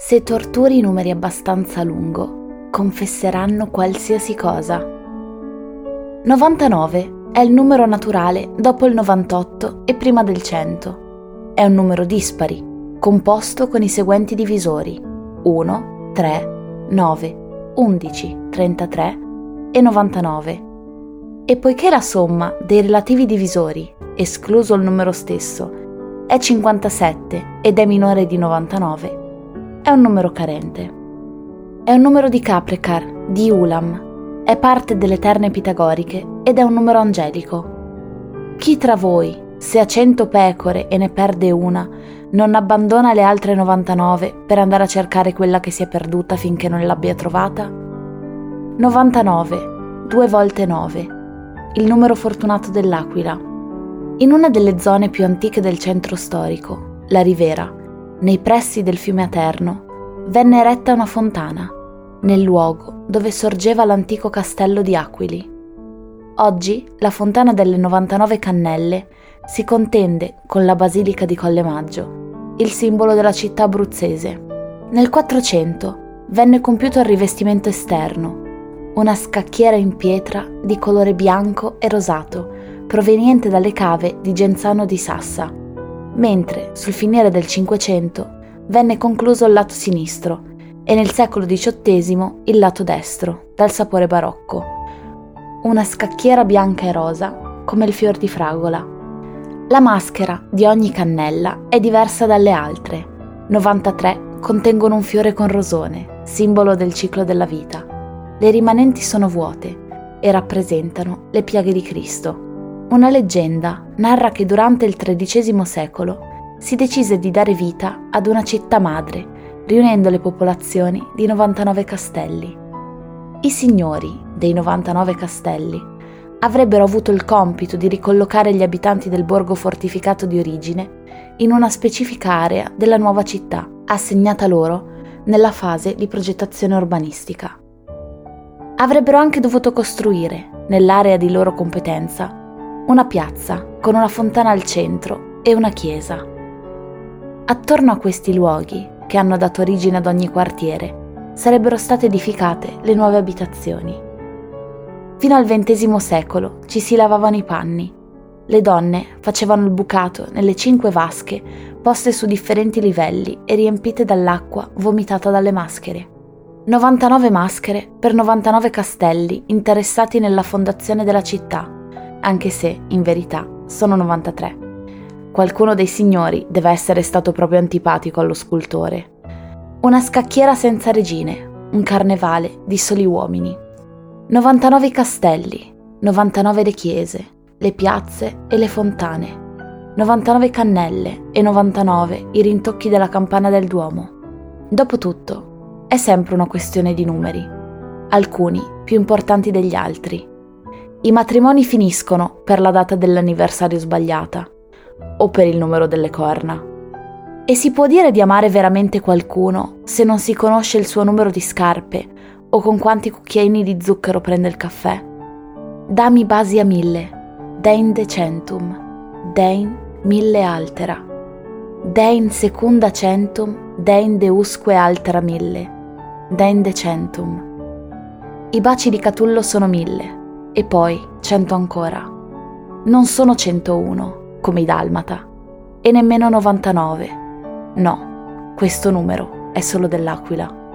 Se torturi i numeri abbastanza a lungo, confesseranno qualsiasi cosa. 99 è il numero naturale dopo il 98 e prima del 100. È un numero dispari, composto con i seguenti divisori 1, 3, 9, 11, 33 e 99. E poiché la somma dei relativi divisori, escluso il numero stesso, è 57 ed è minore di 99, è un numero carente. È un numero di Capricar, di Ulam, è parte delle terne pitagoriche ed è un numero angelico. Chi tra voi, se ha cento pecore e ne perde una, non abbandona le altre 99 per andare a cercare quella che si è perduta finché non l'abbia trovata? 99, due volte 9, il numero fortunato dell'Aquila. In una delle zone più antiche del centro storico, la Rivera, nei pressi del fiume Aterno, venne eretta una fontana, nel luogo dove sorgeva l'antico castello di Aquili. Oggi la fontana delle 99 cannelle si contende con la basilica di Colle Maggio, il simbolo della città abruzzese. Nel 400 venne compiuto il rivestimento esterno, una scacchiera in pietra di colore bianco e rosato, proveniente dalle cave di Genzano di Sassa, mentre sul finire del Cinquecento venne concluso il lato sinistro e nel secolo XVIII il lato destro, dal sapore barocco. Una scacchiera bianca e rosa, come il fior di fragola. La maschera di ogni cannella è diversa dalle altre. 93 contengono un fiore con rosone, simbolo del ciclo della vita. Le rimanenti sono vuote e rappresentano le piaghe di Cristo. Una leggenda narra che durante il XIII secolo si decise di dare vita ad una città madre, riunendo le popolazioni di 99 castelli. I signori dei 99 castelli avrebbero avuto il compito di ricollocare gli abitanti del borgo fortificato di origine in una specifica area della nuova città, assegnata loro nella fase di progettazione urbanistica. Avrebbero anche dovuto costruire, nell'area di loro competenza, una piazza con una fontana al centro e una chiesa. Attorno a questi luoghi, che hanno dato origine ad ogni quartiere, sarebbero state edificate le nuove abitazioni. Fino al XX secolo ci si lavavano i panni. Le donne facevano il bucato nelle cinque vasche poste su differenti livelli e riempite dall'acqua vomitata dalle maschere. 99 maschere per 99 castelli interessati nella fondazione della città anche se, in verità, sono 93. Qualcuno dei signori deve essere stato proprio antipatico allo scultore. Una scacchiera senza regine, un carnevale di soli uomini. 99 castelli, 99 le chiese, le piazze e le fontane. 99 cannelle e 99 i rintocchi della campana del Duomo. Dopotutto, è sempre una questione di numeri, alcuni più importanti degli altri i matrimoni finiscono per la data dell'anniversario sbagliata o per il numero delle corna. E si può dire di amare veramente qualcuno se non si conosce il suo numero di scarpe o con quanti cucchiaini di zucchero prende il caffè? Dami basi a mille, dein decentum, dein mille altera, dein secunda centum, dein deusque altera mille, dein decentum. I baci di Catullo sono mille, e poi cento ancora. Non sono 101, come i Dalmata, e nemmeno 99. No, questo numero è solo dell'Aquila.